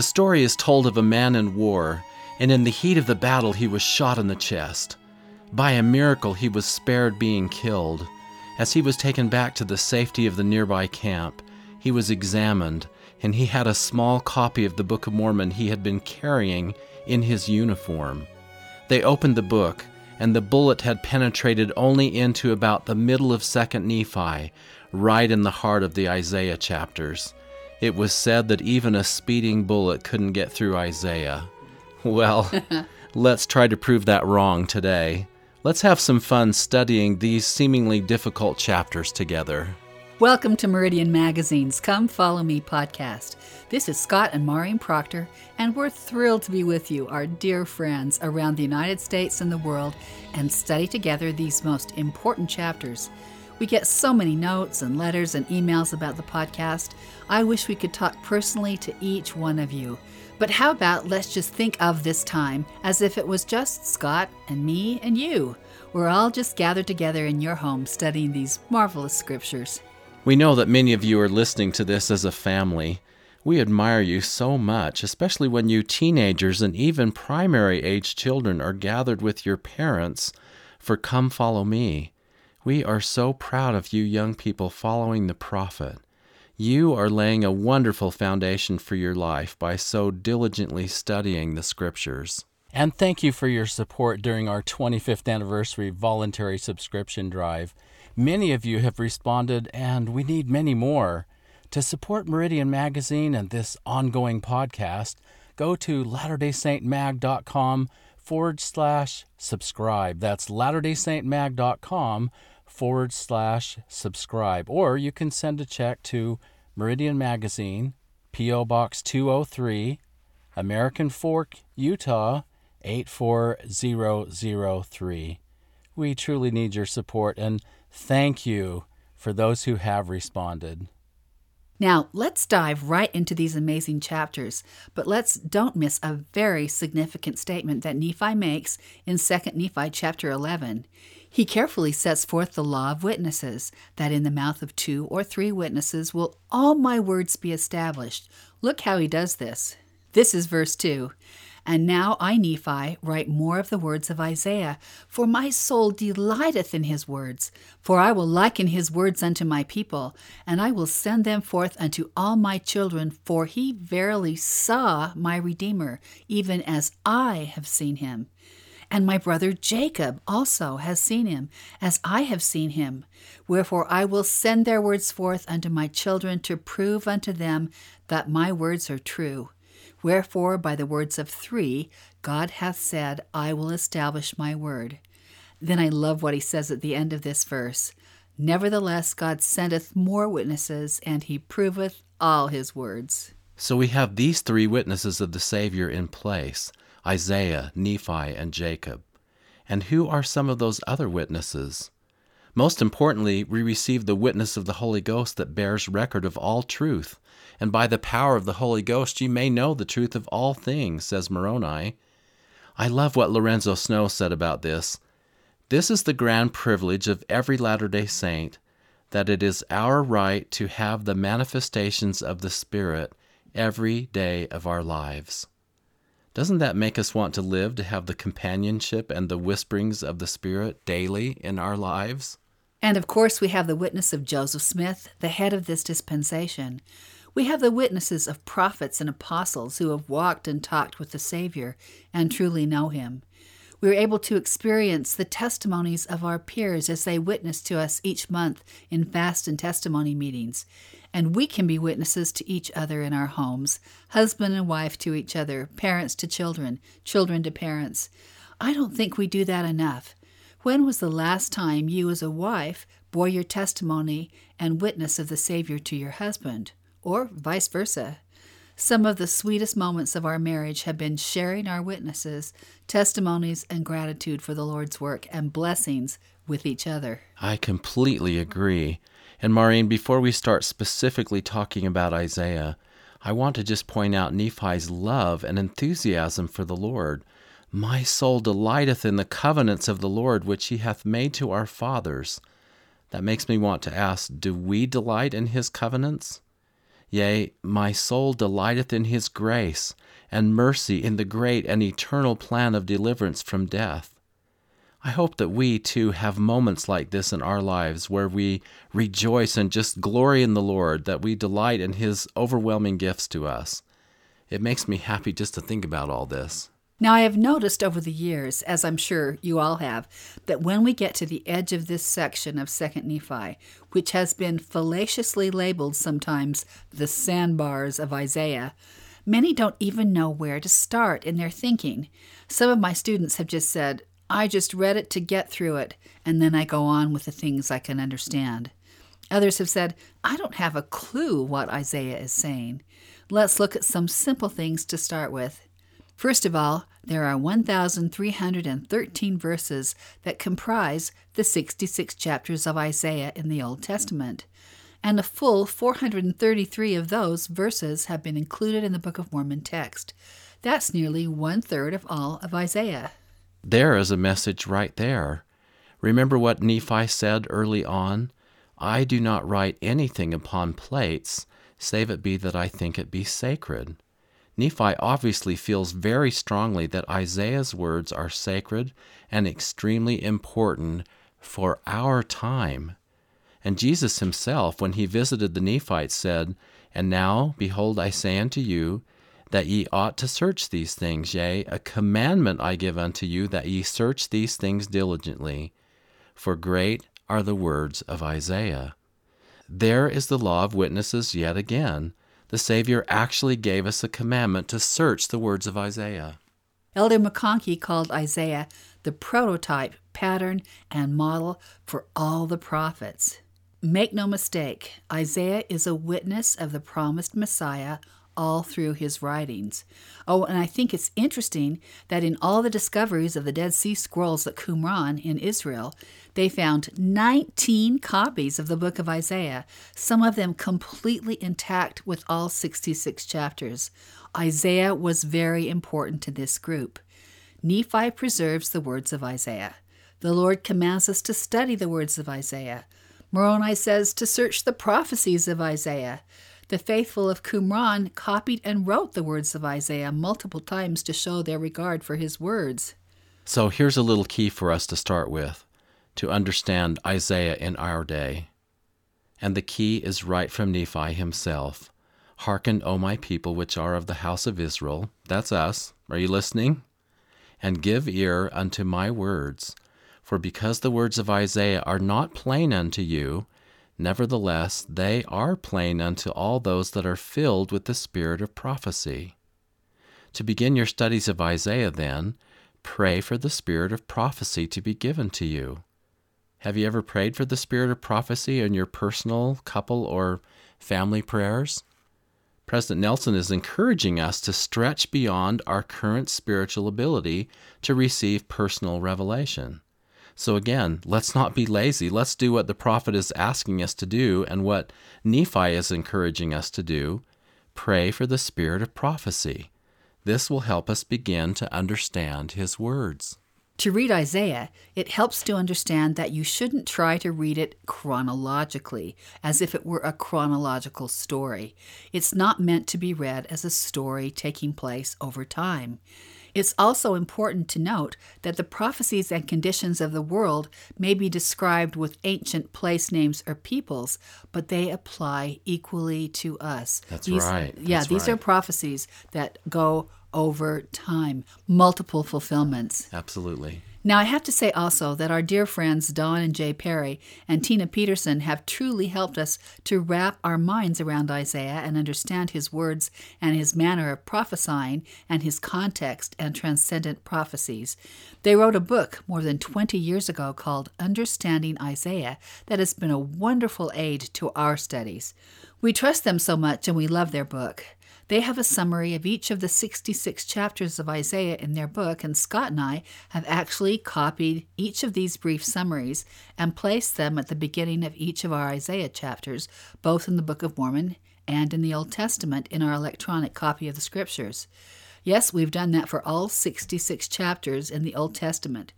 The story is told of a man in war, and in the heat of the battle he was shot in the chest. By a miracle, he was spared being killed. As he was taken back to the safety of the nearby camp, he was examined, and he had a small copy of the Book of Mormon he had been carrying in his uniform. They opened the book, and the bullet had penetrated only into about the middle of 2nd Nephi, right in the heart of the Isaiah chapters. It was said that even a speeding bullet couldn't get through Isaiah. Well, let's try to prove that wrong today. Let's have some fun studying these seemingly difficult chapters together. Welcome to Meridian Magazine's Come Follow Me podcast. This is Scott and Maureen Proctor, and we're thrilled to be with you, our dear friends around the United States and the world, and study together these most important chapters. We get so many notes and letters and emails about the podcast. I wish we could talk personally to each one of you. But how about let's just think of this time as if it was just Scott and me and you? We're all just gathered together in your home studying these marvelous scriptures. We know that many of you are listening to this as a family. We admire you so much, especially when you teenagers and even primary age children are gathered with your parents for Come Follow Me. We are so proud of you young people following the prophet. You are laying a wonderful foundation for your life by so diligently studying the scriptures. And thank you for your support during our 25th anniversary voluntary subscription drive. Many of you have responded, and we need many more. To support Meridian Magazine and this ongoing podcast, go to latterdaysaintmag.com forward slash subscribe. That's latterdaysaintmag.com forward slash subscribe. Or you can send a check to Meridian Magazine, P.O. Box 203, American Fork, Utah 84003. We truly need your support and thank you for those who have responded. Now, let's dive right into these amazing chapters, but let's don't miss a very significant statement that Nephi makes in 2 Nephi chapter 11. He carefully sets forth the law of witnesses, that in the mouth of two or three witnesses will all my words be established. Look how he does this. This is verse 2. And now I, Nephi, write more of the words of Isaiah, for my soul delighteth in his words. For I will liken his words unto my people, and I will send them forth unto all my children, for he verily saw my Redeemer, even as I have seen him. And my brother Jacob also has seen him, as I have seen him. Wherefore I will send their words forth unto my children to prove unto them that my words are true. Wherefore, by the words of three, God hath said, I will establish my word. Then I love what he says at the end of this verse. Nevertheless, God sendeth more witnesses, and he proveth all his words. So we have these three witnesses of the Savior in place Isaiah, Nephi, and Jacob. And who are some of those other witnesses? Most importantly, we receive the witness of the Holy Ghost that bears record of all truth. And by the power of the Holy Ghost, ye may know the truth of all things, says Moroni. I love what Lorenzo Snow said about this. This is the grand privilege of every Latter day Saint, that it is our right to have the manifestations of the Spirit every day of our lives. Doesn't that make us want to live to have the companionship and the whisperings of the Spirit daily in our lives? And of course, we have the witness of Joseph Smith, the head of this dispensation. We have the witnesses of prophets and apostles who have walked and talked with the Savior and truly know Him. We are able to experience the testimonies of our peers as they witness to us each month in fast and testimony meetings. And we can be witnesses to each other in our homes, husband and wife to each other, parents to children, children to parents. I don't think we do that enough. When was the last time you, as a wife, bore your testimony and witness of the Savior to your husband? Or vice versa. Some of the sweetest moments of our marriage have been sharing our witnesses, testimonies, and gratitude for the Lord's work and blessings with each other. I completely agree. And Maureen, before we start specifically talking about Isaiah, I want to just point out Nephi's love and enthusiasm for the Lord. My soul delighteth in the covenants of the Lord which he hath made to our fathers. That makes me want to ask do we delight in his covenants? Yea, my soul delighteth in his grace and mercy in the great and eternal plan of deliverance from death. I hope that we too have moments like this in our lives where we rejoice and just glory in the Lord, that we delight in His overwhelming gifts to us. It makes me happy just to think about all this. Now, I have noticed over the years, as I'm sure you all have, that when we get to the edge of this section of 2nd Nephi, which has been fallaciously labeled sometimes the sandbars of Isaiah, many don't even know where to start in their thinking. Some of my students have just said, I just read it to get through it, and then I go on with the things I can understand. Others have said, I don't have a clue what Isaiah is saying. Let's look at some simple things to start with. First of all, there are 1,313 verses that comprise the 66 chapters of Isaiah in the Old Testament, and a full 433 of those verses have been included in the Book of Mormon text. That's nearly one third of all of Isaiah. There is a message right there. Remember what Nephi said early on? I do not write anything upon plates, save it be that I think it be sacred. Nephi obviously feels very strongly that Isaiah's words are sacred and extremely important for our time. And Jesus himself, when he visited the Nephites, said, And now, behold, I say unto you, that ye ought to search these things, yea, a commandment I give unto you, that ye search these things diligently. For great are the words of Isaiah. There is the law of witnesses yet again the Savior actually gave us a commandment to search the words of Isaiah. Elder McConkie called Isaiah the prototype, pattern, and model for all the prophets. Make no mistake, Isaiah is a witness of the promised Messiah all through his writings. Oh, and I think it's interesting that in all the discoveries of the Dead Sea Scrolls at Qumran in Israel, they found 19 copies of the book of Isaiah, some of them completely intact with all 66 chapters. Isaiah was very important to this group. Nephi preserves the words of Isaiah. The Lord commands us to study the words of Isaiah. Moroni says to search the prophecies of Isaiah. The faithful of Qumran copied and wrote the words of Isaiah multiple times to show their regard for his words. So here's a little key for us to start with to understand Isaiah in our day. And the key is right from Nephi himself. Hearken, O my people which are of the house of Israel. That's us. Are you listening? And give ear unto my words. For because the words of Isaiah are not plain unto you, Nevertheless, they are plain unto all those that are filled with the spirit of prophecy. To begin your studies of Isaiah, then, pray for the spirit of prophecy to be given to you. Have you ever prayed for the spirit of prophecy in your personal, couple, or family prayers? President Nelson is encouraging us to stretch beyond our current spiritual ability to receive personal revelation. So again, let's not be lazy. Let's do what the prophet is asking us to do and what Nephi is encouraging us to do. Pray for the spirit of prophecy. This will help us begin to understand his words. To read Isaiah, it helps to understand that you shouldn't try to read it chronologically, as if it were a chronological story. It's not meant to be read as a story taking place over time. It's also important to note that the prophecies and conditions of the world may be described with ancient place names or peoples, but they apply equally to us. That's these, right. Yeah, That's these right. are prophecies that go over time, multiple fulfillments. Absolutely. Now, I have to say also that our dear friends Don and Jay Parry and Tina Peterson have truly helped us to wrap our minds around Isaiah and understand his words and his manner of prophesying and his context and transcendent prophecies. They wrote a book more than 20 years ago called Understanding Isaiah that has been a wonderful aid to our studies. We trust them so much and we love their book. They have a summary of each of the 66 chapters of Isaiah in their book, and Scott and I have actually copied each of these brief summaries and placed them at the beginning of each of our Isaiah chapters, both in the Book of Mormon and in the Old Testament in our electronic copy of the Scriptures. Yes, we've done that for all 66 chapters in the Old Testament.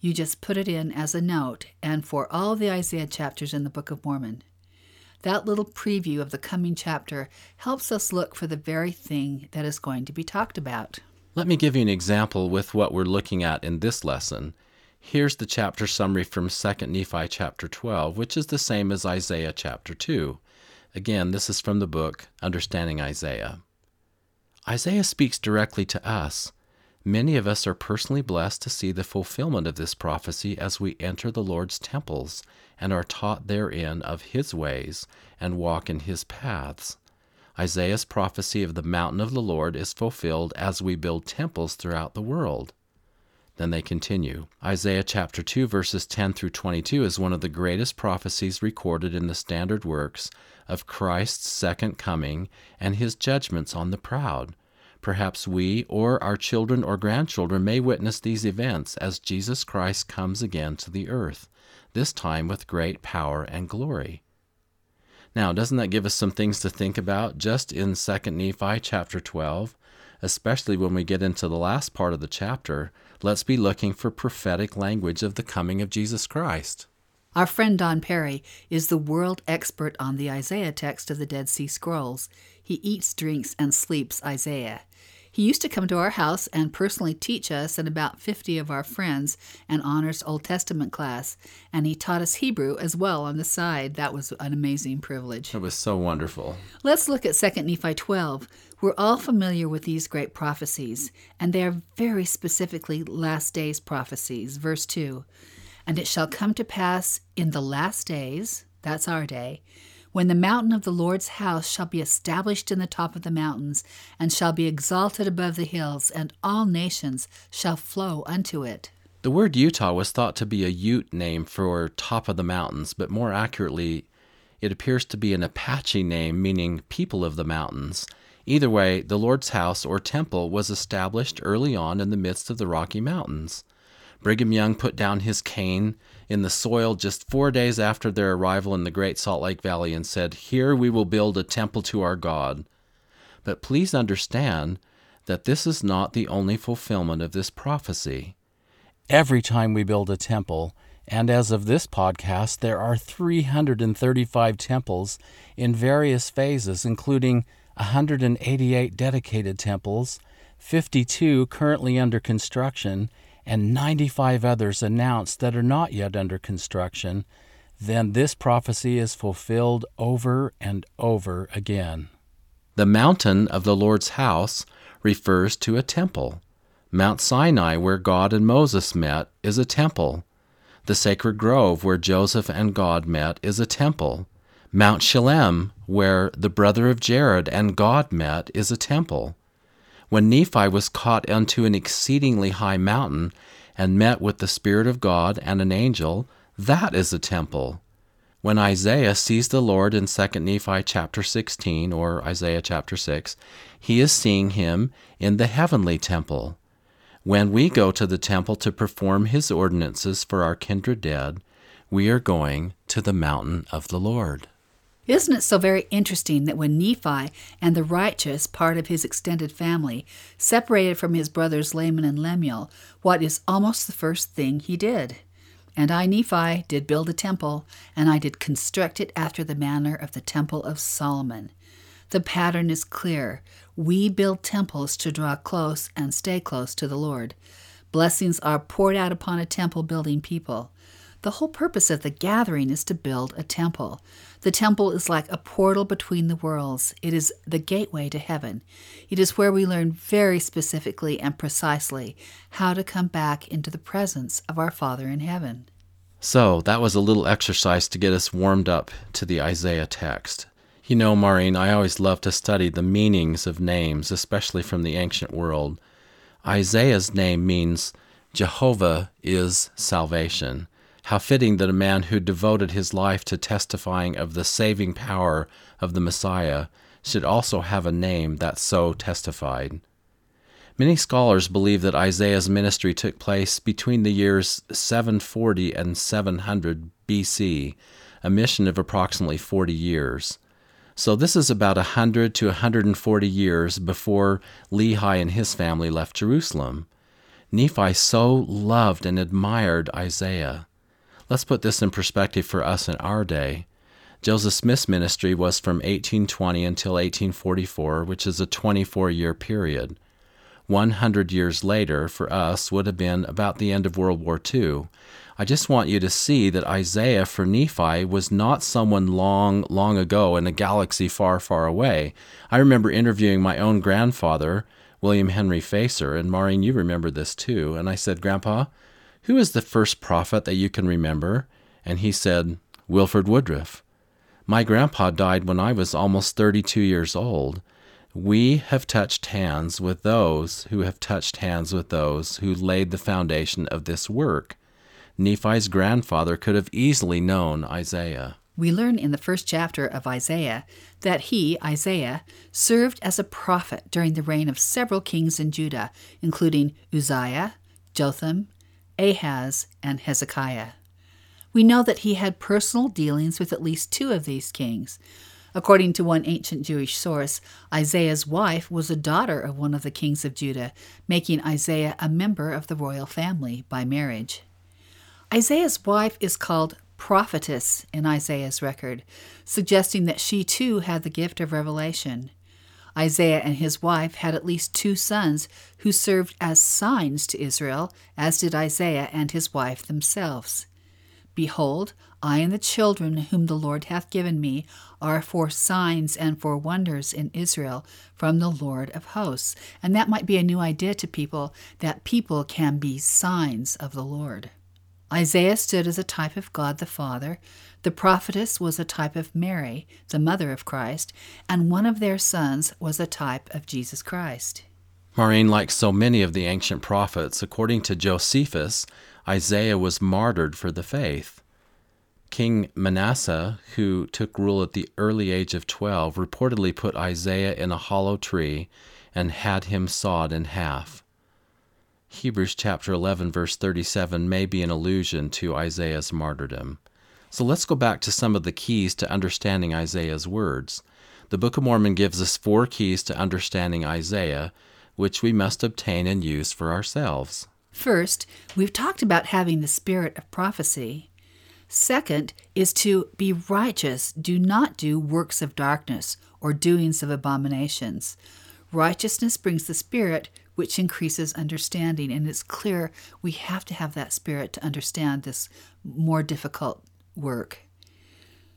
You just put it in as a note, and for all the Isaiah chapters in the Book of Mormon. That little preview of the coming chapter helps us look for the very thing that is going to be talked about. Let me give you an example with what we're looking at in this lesson. Here's the chapter summary from 2 Nephi chapter 12, which is the same as Isaiah chapter 2. Again, this is from the book Understanding Isaiah. Isaiah speaks directly to us. Many of us are personally blessed to see the fulfillment of this prophecy as we enter the Lord's temples and are taught therein of His ways and walk in His paths. Isaiah's prophecy of the mountain of the Lord is fulfilled as we build temples throughout the world. Then they continue. Isaiah chapter 2, verses 10 through 22 is one of the greatest prophecies recorded in the standard works of Christ's second coming and his judgments on the proud. Perhaps we or our children or grandchildren may witness these events as Jesus Christ comes again to the earth, this time with great power and glory. Now, doesn't that give us some things to think about just in 2 Nephi chapter 12? Especially when we get into the last part of the chapter, let's be looking for prophetic language of the coming of Jesus Christ. Our friend Don Parry is the world expert on the Isaiah text of the Dead Sea Scrolls. He eats, drinks, and sleeps Isaiah. He used to come to our house and personally teach us and about 50 of our friends an honors Old Testament class, and he taught us Hebrew as well on the side. That was an amazing privilege. It was so wonderful. Let's look at 2 Nephi 12. We're all familiar with these great prophecies, and they are very specifically last days prophecies. Verse 2 And it shall come to pass in the last days, that's our day, when the mountain of the Lord's house shall be established in the top of the mountains, and shall be exalted above the hills, and all nations shall flow unto it. The word Utah was thought to be a Ute name for top of the mountains, but more accurately, it appears to be an Apache name meaning people of the mountains. Either way, the Lord's house or temple was established early on in the midst of the Rocky Mountains. Brigham Young put down his cane in the soil just four days after their arrival in the Great Salt Lake Valley and said, Here we will build a temple to our God. But please understand that this is not the only fulfillment of this prophecy. Every time we build a temple, and as of this podcast, there are 335 temples in various phases, including 188 dedicated temples, 52 currently under construction, and 95 others announced that are not yet under construction, then this prophecy is fulfilled over and over again. The mountain of the Lord's house refers to a temple. Mount Sinai, where God and Moses met, is a temple. The sacred grove where Joseph and God met is a temple. Mount Shelem, where the brother of Jared and God met, is a temple. When Nephi was caught unto an exceedingly high mountain and met with the Spirit of God and an angel, that is a temple. When Isaiah sees the Lord in 2 Nephi chapter 16 or Isaiah chapter 6, he is seeing him in the heavenly temple. When we go to the temple to perform his ordinances for our kindred dead, we are going to the mountain of the Lord. Isn't it so very interesting that when Nephi and the righteous, part of his extended family, separated from his brothers Laman and Lemuel, what is almost the first thing he did? And I, Nephi, did build a temple, and I did construct it after the manner of the temple of Solomon. The pattern is clear. We build temples to draw close and stay close to the Lord. Blessings are poured out upon a temple building people. The whole purpose of the gathering is to build a temple. The temple is like a portal between the worlds. It is the gateway to heaven. It is where we learn very specifically and precisely how to come back into the presence of our Father in heaven. So, that was a little exercise to get us warmed up to the Isaiah text. You know, Maureen, I always love to study the meanings of names, especially from the ancient world. Isaiah's name means Jehovah is salvation. How fitting that a man who devoted his life to testifying of the saving power of the Messiah should also have a name that so testified. Many scholars believe that Isaiah's ministry took place between the years 740 and 700 BC, a mission of approximately 40 years. So this is about 100 to 140 years before Lehi and his family left Jerusalem. Nephi so loved and admired Isaiah. Let's put this in perspective for us in our day. Joseph Smith's ministry was from 1820 until 1844, which is a 24 year period. 100 years later, for us, would have been about the end of World War II. I just want you to see that Isaiah for Nephi was not someone long, long ago in a galaxy far, far away. I remember interviewing my own grandfather, William Henry Facer, and Maureen, you remember this too. And I said, Grandpa, who is the first prophet that you can remember? And he said, Wilford Woodruff. My grandpa died when I was almost 32 years old. We have touched hands with those who have touched hands with those who laid the foundation of this work. Nephi's grandfather could have easily known Isaiah. We learn in the first chapter of Isaiah that he, Isaiah, served as a prophet during the reign of several kings in Judah, including Uzziah, Jotham, Ahaz, and Hezekiah. We know that he had personal dealings with at least two of these kings. According to one ancient Jewish source, Isaiah's wife was a daughter of one of the kings of Judah, making Isaiah a member of the royal family by marriage. Isaiah's wife is called prophetess in Isaiah's record, suggesting that she too had the gift of revelation. Isaiah and his wife had at least two sons who served as signs to Israel, as did Isaiah and his wife themselves. Behold, I and the children whom the Lord hath given me are for signs and for wonders in Israel from the Lord of hosts. And that might be a new idea to people that people can be signs of the Lord. Isaiah stood as a type of God the Father. The prophetess was a type of Mary, the mother of Christ, and one of their sons was a type of Jesus Christ. Maureen, like so many of the ancient prophets, according to Josephus, Isaiah was martyred for the faith. King Manasseh, who took rule at the early age of 12, reportedly put Isaiah in a hollow tree and had him sawed in half. Hebrews chapter 11 verse 37 may be an allusion to Isaiah's martyrdom. So let's go back to some of the keys to understanding Isaiah's words. The Book of Mormon gives us four keys to understanding Isaiah, which we must obtain and use for ourselves. First, we've talked about having the spirit of prophecy. Second is to be righteous, do not do works of darkness or doings of abominations. Righteousness brings the spirit, which increases understanding, and it's clear we have to have that spirit to understand this more difficult work.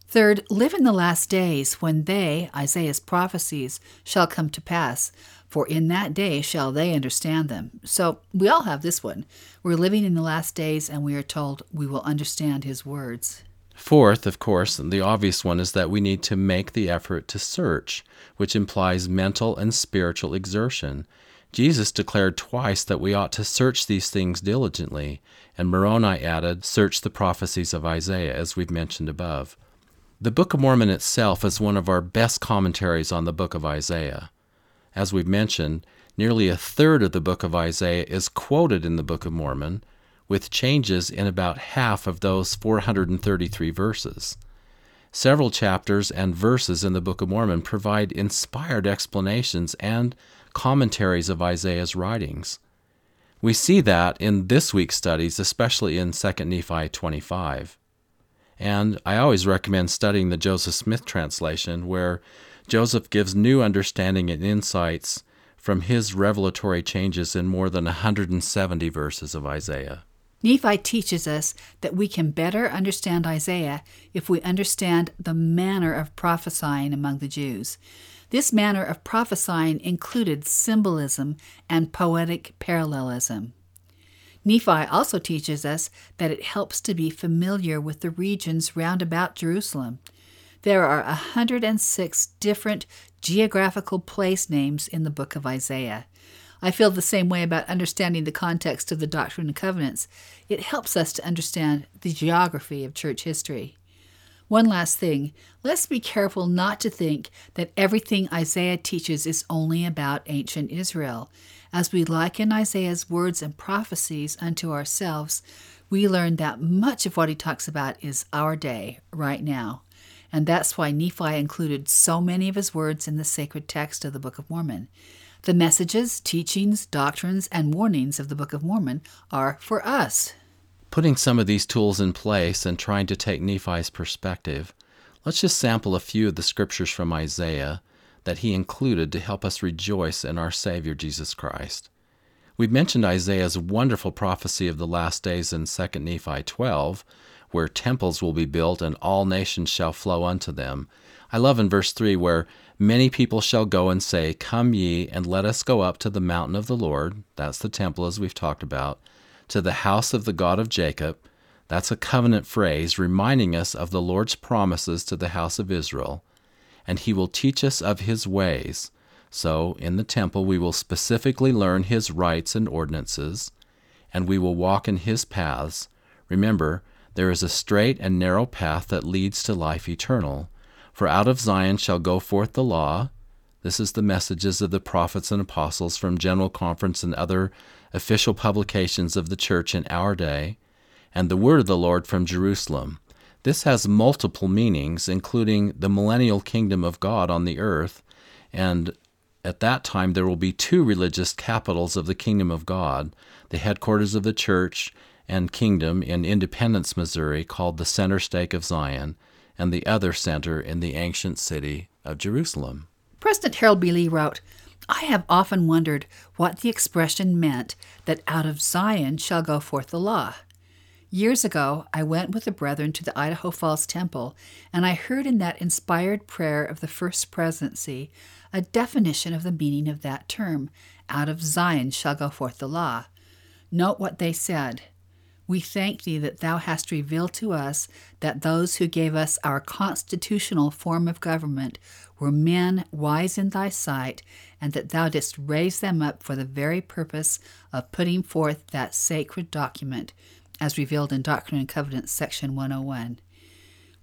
Third, live in the last days when they, Isaiah's prophecies, shall come to pass, for in that day shall they understand them. So we all have this one. We're living in the last days, and we are told we will understand his words. Fourth, of course, the obvious one is that we need to make the effort to search, which implies mental and spiritual exertion. Jesus declared twice that we ought to search these things diligently, and Moroni added, Search the prophecies of Isaiah, as we've mentioned above. The Book of Mormon itself is one of our best commentaries on the book of Isaiah. As we've mentioned, nearly a third of the book of Isaiah is quoted in the Book of Mormon, with changes in about half of those 433 verses. Several chapters and verses in the Book of Mormon provide inspired explanations and commentaries of Isaiah's writings. We see that in this week's studies, especially in 2 Nephi 25. And I always recommend studying the Joseph Smith translation, where Joseph gives new understanding and insights from his revelatory changes in more than 170 verses of Isaiah. Nephi teaches us that we can better understand Isaiah if we understand the manner of prophesying among the Jews. This manner of prophesying included symbolism and poetic parallelism. Nephi also teaches us that it helps to be familiar with the regions round about Jerusalem. There are 106 different geographical place names in the book of Isaiah. I feel the same way about understanding the context of the Doctrine and Covenants. It helps us to understand the geography of church history. One last thing let's be careful not to think that everything Isaiah teaches is only about ancient Israel. As we liken Isaiah's words and prophecies unto ourselves, we learn that much of what he talks about is our day, right now. And that's why Nephi included so many of his words in the sacred text of the Book of Mormon. The messages, teachings, doctrines, and warnings of the Book of Mormon are for us. Putting some of these tools in place and trying to take Nephi's perspective, Let's just sample a few of the scriptures from Isaiah that he included to help us rejoice in our Savior Jesus Christ. We've mentioned Isaiah's wonderful prophecy of the last days in 2 Nephi 12, where temples will be built and all nations shall flow unto them. I love in verse 3 where many people shall go and say, Come ye, and let us go up to the mountain of the Lord. That's the temple, as we've talked about, to the house of the God of Jacob. That's a covenant phrase reminding us of the Lord's promises to the house of Israel. And he will teach us of his ways. So, in the temple, we will specifically learn his rites and ordinances, and we will walk in his paths. Remember, there is a straight and narrow path that leads to life eternal. For out of Zion shall go forth the law. This is the messages of the prophets and apostles from General Conference and other official publications of the church in our day, and the word of the Lord from Jerusalem. This has multiple meanings, including the millennial kingdom of God on the earth, and at that time there will be two religious capitals of the kingdom of God the headquarters of the church and kingdom in Independence, Missouri, called the Center Stake of Zion, and the other center in the ancient city of Jerusalem. President Harold B. Lee wrote, I have often wondered what the expression meant that out of Zion shall go forth the law. Years ago, I went with the brethren to the Idaho Falls Temple, and I heard in that inspired prayer of the First Presidency a definition of the meaning of that term out of Zion shall go forth the law. Note what they said. We thank thee that thou hast revealed to us that those who gave us our constitutional form of government were men wise in thy sight, and that thou didst raise them up for the very purpose of putting forth that sacred document, as revealed in Doctrine and Covenants, section 101.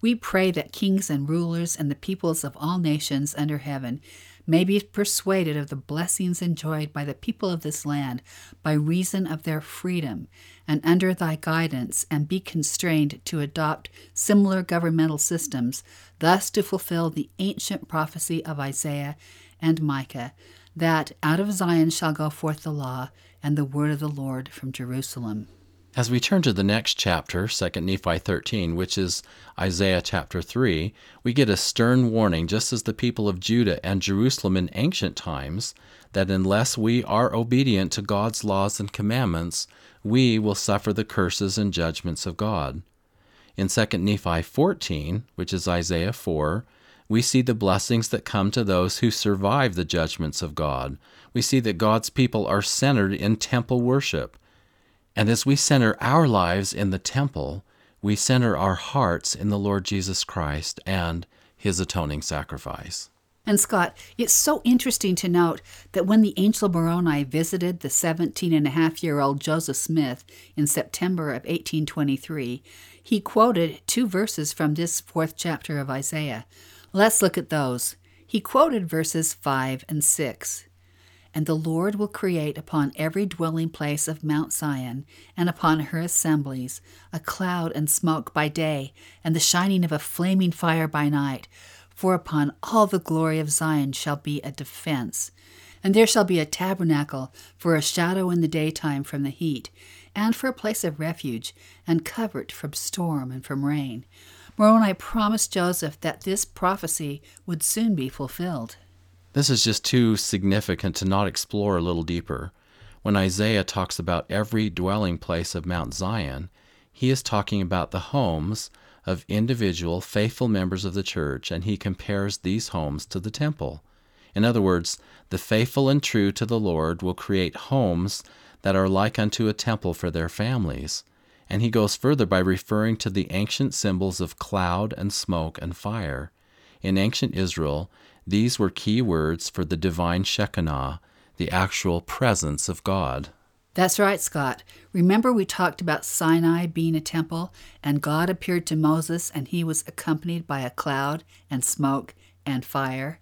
We pray that kings and rulers and the peoples of all nations under heaven may be persuaded of the blessings enjoyed by the people of this land by reason of their freedom, and under thy guidance, and be constrained to adopt similar governmental systems, thus to fulfill the ancient prophecy of Isaiah and Micah, that out of Zion shall go forth the law and the word of the Lord from Jerusalem. As we turn to the next chapter, 2 Nephi 13, which is Isaiah chapter 3, we get a stern warning, just as the people of Judah and Jerusalem in ancient times, that unless we are obedient to God's laws and commandments, we will suffer the curses and judgments of God. In 2 Nephi 14, which is Isaiah 4, we see the blessings that come to those who survive the judgments of God. We see that God's people are centered in temple worship and as we center our lives in the temple, we center our hearts in the Lord Jesus Christ and his atoning sacrifice. And Scott, it's so interesting to note that when the angel Moroni visited the 17 and a half year old Joseph Smith in September of 1823, he quoted two verses from this fourth chapter of Isaiah. Let's look at those. He quoted verses 5 and 6. And the Lord will create upon every dwelling place of Mount Zion, and upon her assemblies, a cloud and smoke by day, and the shining of a flaming fire by night. For upon all the glory of Zion shall be a defense. And there shall be a tabernacle for a shadow in the daytime from the heat, and for a place of refuge, and covert from storm and from rain. Moroni promised Joseph that this prophecy would soon be fulfilled. This is just too significant to not explore a little deeper. When Isaiah talks about every dwelling place of Mount Zion, he is talking about the homes of individual faithful members of the church, and he compares these homes to the temple. In other words, the faithful and true to the Lord will create homes that are like unto a temple for their families. And he goes further by referring to the ancient symbols of cloud and smoke and fire. In ancient Israel, these were key words for the divine Shekinah, the actual presence of God. That's right, Scott. Remember, we talked about Sinai being a temple, and God appeared to Moses, and he was accompanied by a cloud and smoke and fire.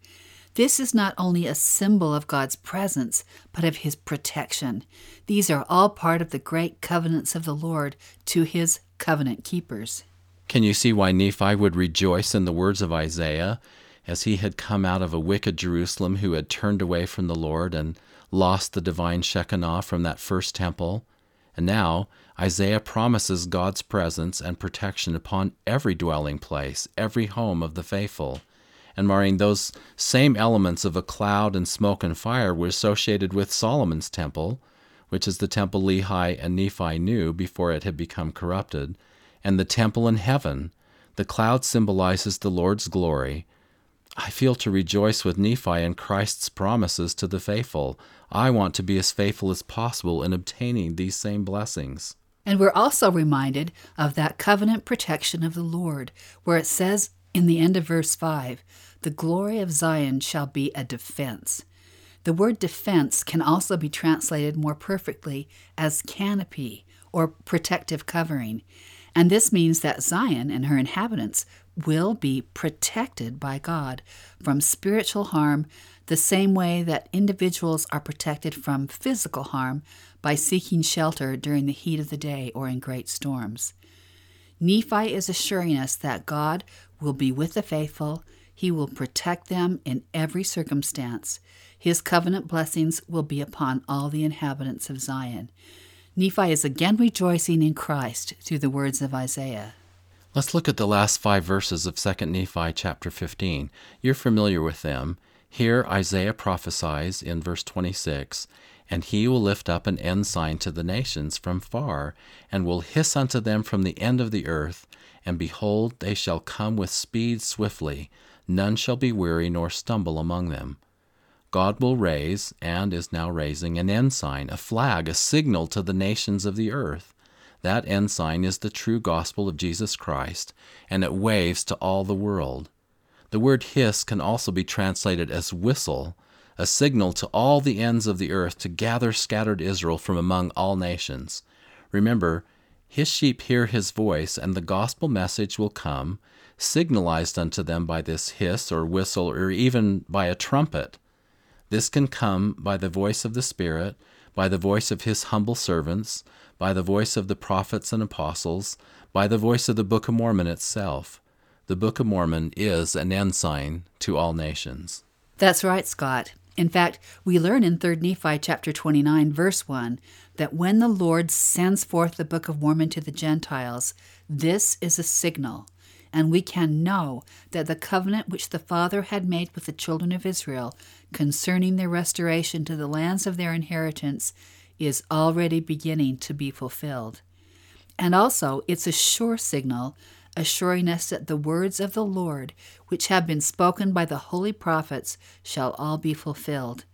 This is not only a symbol of God's presence, but of his protection. These are all part of the great covenants of the Lord to his covenant keepers. Can you see why Nephi would rejoice in the words of Isaiah? as he had come out of a wicked Jerusalem who had turned away from the Lord and lost the divine Shekinah from that first temple. And now Isaiah promises God's presence and protection upon every dwelling place, every home of the faithful. And Maureen, those same elements of a cloud and smoke and fire were associated with Solomon's temple, which is the temple Lehi and Nephi knew before it had become corrupted, and the temple in heaven. The cloud symbolizes the Lord's glory. I feel to rejoice with Nephi in Christ's promises to the faithful. I want to be as faithful as possible in obtaining these same blessings. And we're also reminded of that covenant protection of the Lord, where it says in the end of verse 5 the glory of Zion shall be a defense. The word defense can also be translated more perfectly as canopy or protective covering. And this means that Zion and her inhabitants will be protected by God from spiritual harm the same way that individuals are protected from physical harm by seeking shelter during the heat of the day or in great storms. Nephi is assuring us that God will be with the faithful, He will protect them in every circumstance. His covenant blessings will be upon all the inhabitants of Zion. Nephi is again rejoicing in Christ through the words of Isaiah. Let's look at the last five verses of 2 Nephi chapter 15. You're familiar with them. Here Isaiah prophesies in verse 26 And he will lift up an ensign to the nations from far, and will hiss unto them from the end of the earth. And behold, they shall come with speed swiftly, none shall be weary nor stumble among them. God will raise, and is now raising, an ensign, a flag, a signal to the nations of the earth. That ensign is the true gospel of Jesus Christ, and it waves to all the world. The word hiss can also be translated as whistle, a signal to all the ends of the earth to gather scattered Israel from among all nations. Remember, his sheep hear his voice, and the gospel message will come, signalized unto them by this hiss or whistle, or even by a trumpet. This can come by the voice of the Spirit, by the voice of his humble servants, by the voice of the prophets and apostles, by the voice of the Book of Mormon itself. The Book of Mormon is an ensign to all nations. That's right, Scott. In fact, we learn in 3 Nephi chapter 29 verse 1 that when the Lord sends forth the Book of Mormon to the Gentiles, this is a signal and we can know that the covenant which the Father had made with the children of Israel concerning their restoration to the lands of their inheritance is already beginning to be fulfilled. And also, it's a sure signal assuring us that the words of the Lord, which have been spoken by the holy prophets, shall all be fulfilled.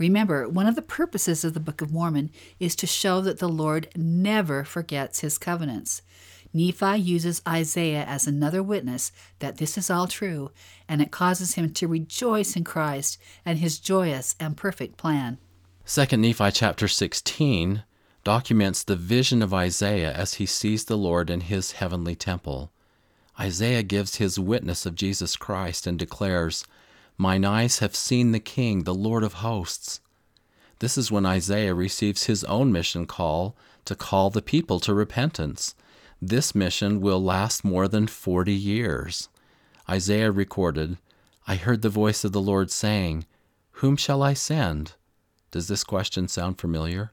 Remember, one of the purposes of the Book of Mormon is to show that the Lord never forgets his covenants. Nephi uses Isaiah as another witness that this is all true, and it causes him to rejoice in Christ and his joyous and perfect plan. 2 Nephi chapter 16 documents the vision of Isaiah as he sees the Lord in his heavenly temple. Isaiah gives his witness of Jesus Christ and declares, Mine eyes have seen the King, the Lord of hosts. This is when Isaiah receives his own mission call to call the people to repentance this mission will last more than 40 years. Isaiah recorded, I heard the voice of the Lord saying, Whom shall I send? Does this question sound familiar?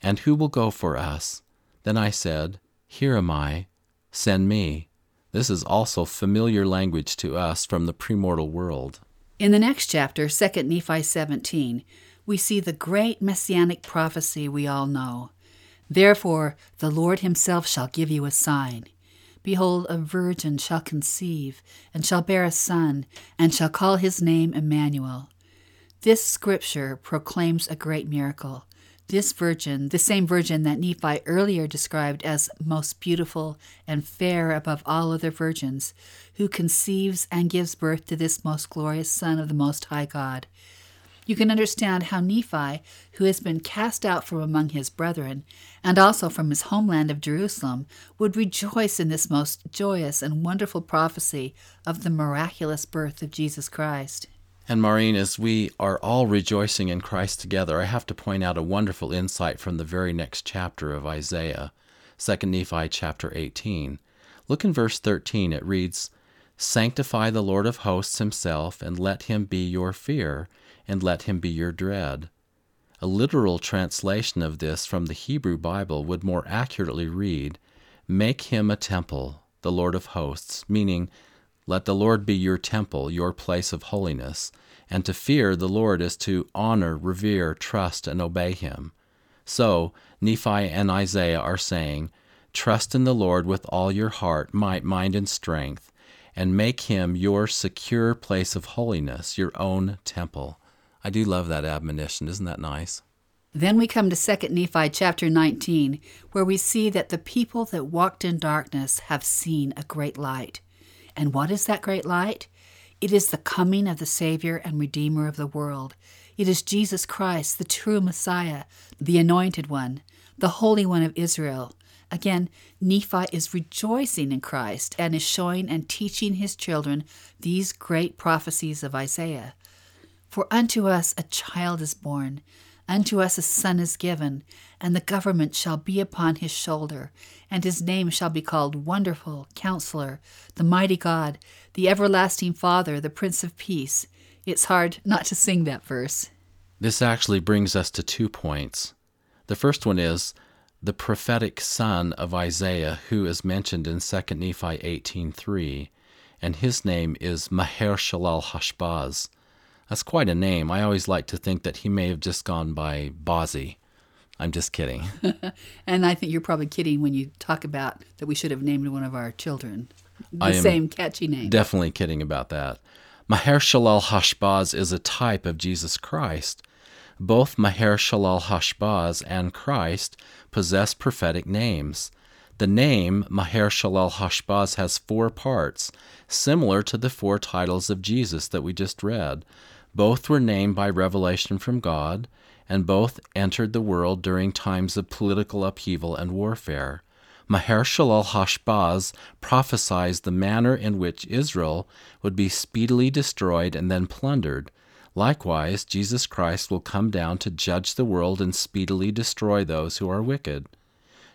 And who will go for us? Then I said, Here am I, send me. This is also familiar language to us from the premortal world. In the next chapter, 2 Nephi 17, we see the great messianic prophecy we all know. Therefore, the Lord himself shall give you a sign. Behold, a virgin shall conceive, and shall bear a son, and shall call his name Immanuel. This scripture proclaims a great miracle. This virgin, the same virgin that Nephi earlier described as most beautiful and fair above all other virgins, who conceives and gives birth to this most glorious Son of the Most High God, you can understand how Nephi, who has been cast out from among his brethren, and also from his homeland of Jerusalem, would rejoice in this most joyous and wonderful prophecy of the miraculous birth of Jesus Christ. And Maureen, as we are all rejoicing in Christ together, I have to point out a wonderful insight from the very next chapter of Isaiah, 2 Nephi chapter 18. Look in verse 13. It reads, Sanctify the Lord of hosts himself, and let him be your fear and let him be your dread. A literal translation of this from the Hebrew Bible would more accurately read, Make him a temple, the Lord of hosts, meaning, Let the Lord be your temple, your place of holiness. And to fear the Lord is to honor, revere, trust, and obey him. So, Nephi and Isaiah are saying, Trust in the Lord with all your heart, might, mind, and strength, and make him your secure place of holiness, your own temple. I do love that admonition. Isn't that nice? Then we come to 2 Nephi chapter 19, where we see that the people that walked in darkness have seen a great light. And what is that great light? It is the coming of the Savior and Redeemer of the world. It is Jesus Christ, the true Messiah, the Anointed One, the Holy One of Israel. Again, Nephi is rejoicing in Christ and is showing and teaching his children these great prophecies of Isaiah. For unto us a child is born, unto us a son is given, and the government shall be upon his shoulder, and his name shall be called Wonderful, Counselor, the Mighty God, the Everlasting Father, the Prince of Peace. It's hard not to sing that verse. This actually brings us to two points. The first one is the prophetic son of Isaiah, who is mentioned in 2 Nephi 18.3, and his name is Maher Shalal Hashbaz. That's quite a name. I always like to think that he may have just gone by Bozzy. I'm just kidding. and I think you're probably kidding when you talk about that we should have named one of our children the same catchy name. Definitely kidding about that. Maher Shalal Hashbaz is a type of Jesus Christ. Both Maher Shalal Hashbaz and Christ possess prophetic names. The name Maher Shalal Hashbaz has four parts, similar to the four titles of Jesus that we just read. Both were named by revelation from God, and both entered the world during times of political upheaval and warfare. Maher Shalal Hashbaz prophesies the manner in which Israel would be speedily destroyed and then plundered. Likewise, Jesus Christ will come down to judge the world and speedily destroy those who are wicked.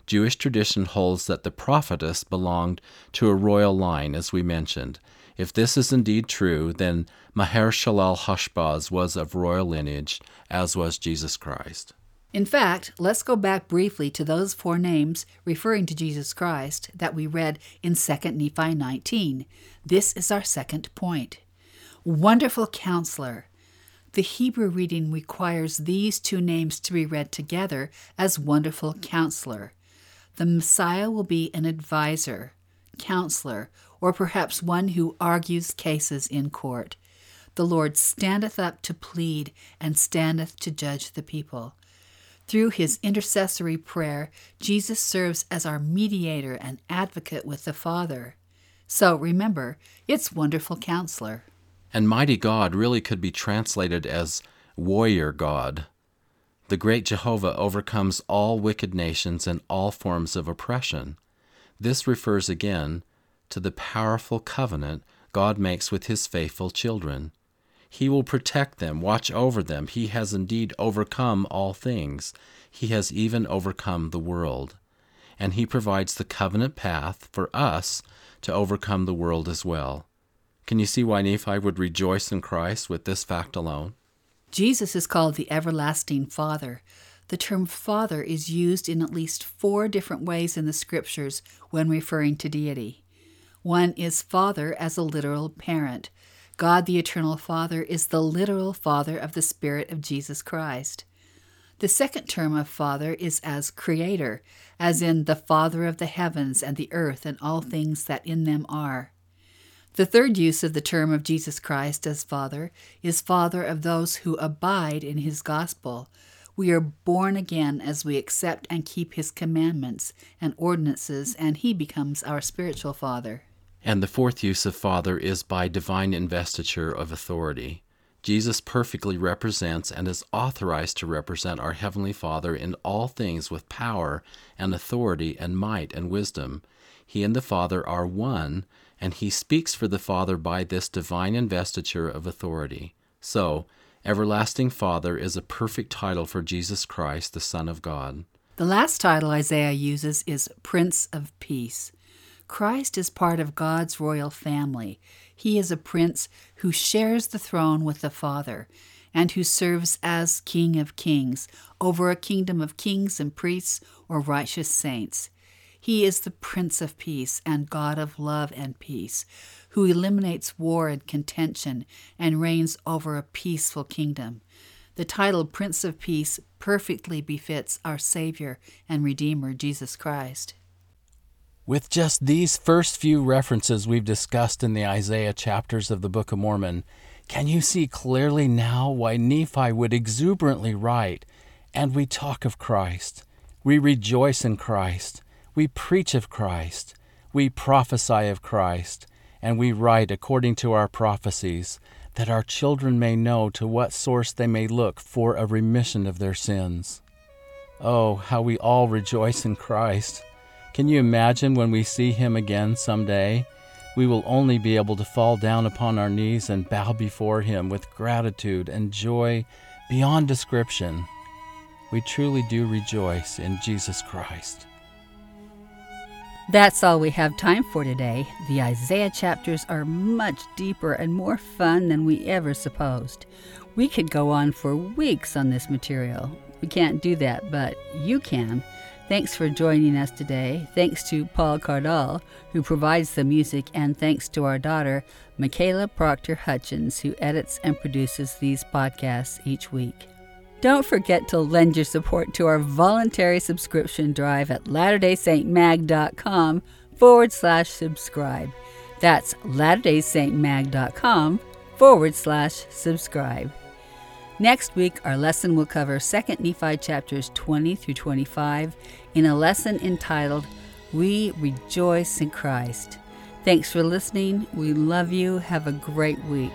Jewish tradition holds that the prophetess belonged to a royal line, as we mentioned, if this is indeed true, then Maher Shalal Hashbaz was of royal lineage, as was Jesus Christ. In fact, let's go back briefly to those four names referring to Jesus Christ that we read in 2 Nephi 19. This is our second point. Wonderful Counselor. The Hebrew reading requires these two names to be read together as Wonderful Counselor. The Messiah will be an advisor, counselor, or perhaps one who argues cases in court. The Lord standeth up to plead and standeth to judge the people. Through his intercessory prayer, Jesus serves as our mediator and advocate with the Father. So remember, it's wonderful counselor. And mighty God really could be translated as warrior God. The great Jehovah overcomes all wicked nations and all forms of oppression. This refers again to the powerful covenant God makes with his faithful children. He will protect them, watch over them. He has indeed overcome all things. He has even overcome the world. And he provides the covenant path for us to overcome the world as well. Can you see why Nephi would rejoice in Christ with this fact alone? Jesus is called the everlasting Father. The term Father is used in at least four different ways in the Scriptures when referring to deity. One is Father as a literal parent. God the Eternal Father is the literal Father of the Spirit of Jesus Christ. The second term of Father is as Creator, as in the Father of the heavens and the earth and all things that in them are. The third use of the term of Jesus Christ as Father is Father of those who abide in His gospel. We are born again as we accept and keep His commandments and ordinances, and He becomes our spiritual Father. And the fourth use of Father is by divine investiture of authority. Jesus perfectly represents and is authorized to represent our Heavenly Father in all things with power and authority and might and wisdom. He and the Father are one, and he speaks for the Father by this divine investiture of authority. So, Everlasting Father is a perfect title for Jesus Christ, the Son of God. The last title Isaiah uses is Prince of Peace. Christ is part of God's royal family. He is a prince who shares the throne with the Father, and who serves as King of Kings over a kingdom of kings and priests or righteous saints. He is the Prince of Peace and God of love and peace, who eliminates war and contention and reigns over a peaceful kingdom. The title Prince of Peace perfectly befits our Savior and Redeemer, Jesus Christ. With just these first few references we've discussed in the Isaiah chapters of the Book of Mormon, can you see clearly now why Nephi would exuberantly write, And we talk of Christ, we rejoice in Christ, we preach of Christ, we prophesy of Christ, and we write according to our prophecies, that our children may know to what source they may look for a remission of their sins. Oh, how we all rejoice in Christ! Can you imagine when we see Him again someday? We will only be able to fall down upon our knees and bow before Him with gratitude and joy beyond description. We truly do rejoice in Jesus Christ. That's all we have time for today. The Isaiah chapters are much deeper and more fun than we ever supposed. We could go on for weeks on this material. We can't do that, but you can. Thanks for joining us today. Thanks to Paul Cardall, who provides the music, and thanks to our daughter, Michaela Proctor Hutchins, who edits and produces these podcasts each week. Don't forget to lend your support to our voluntary subscription drive at latterdaysaintmag.com forward slash subscribe. That's latterdaysaintmag.com forward slash subscribe. Next week, our lesson will cover 2nd Nephi chapters 20 through 25 in a lesson entitled We Rejoice in Christ. Thanks for listening. We love you. Have a great week.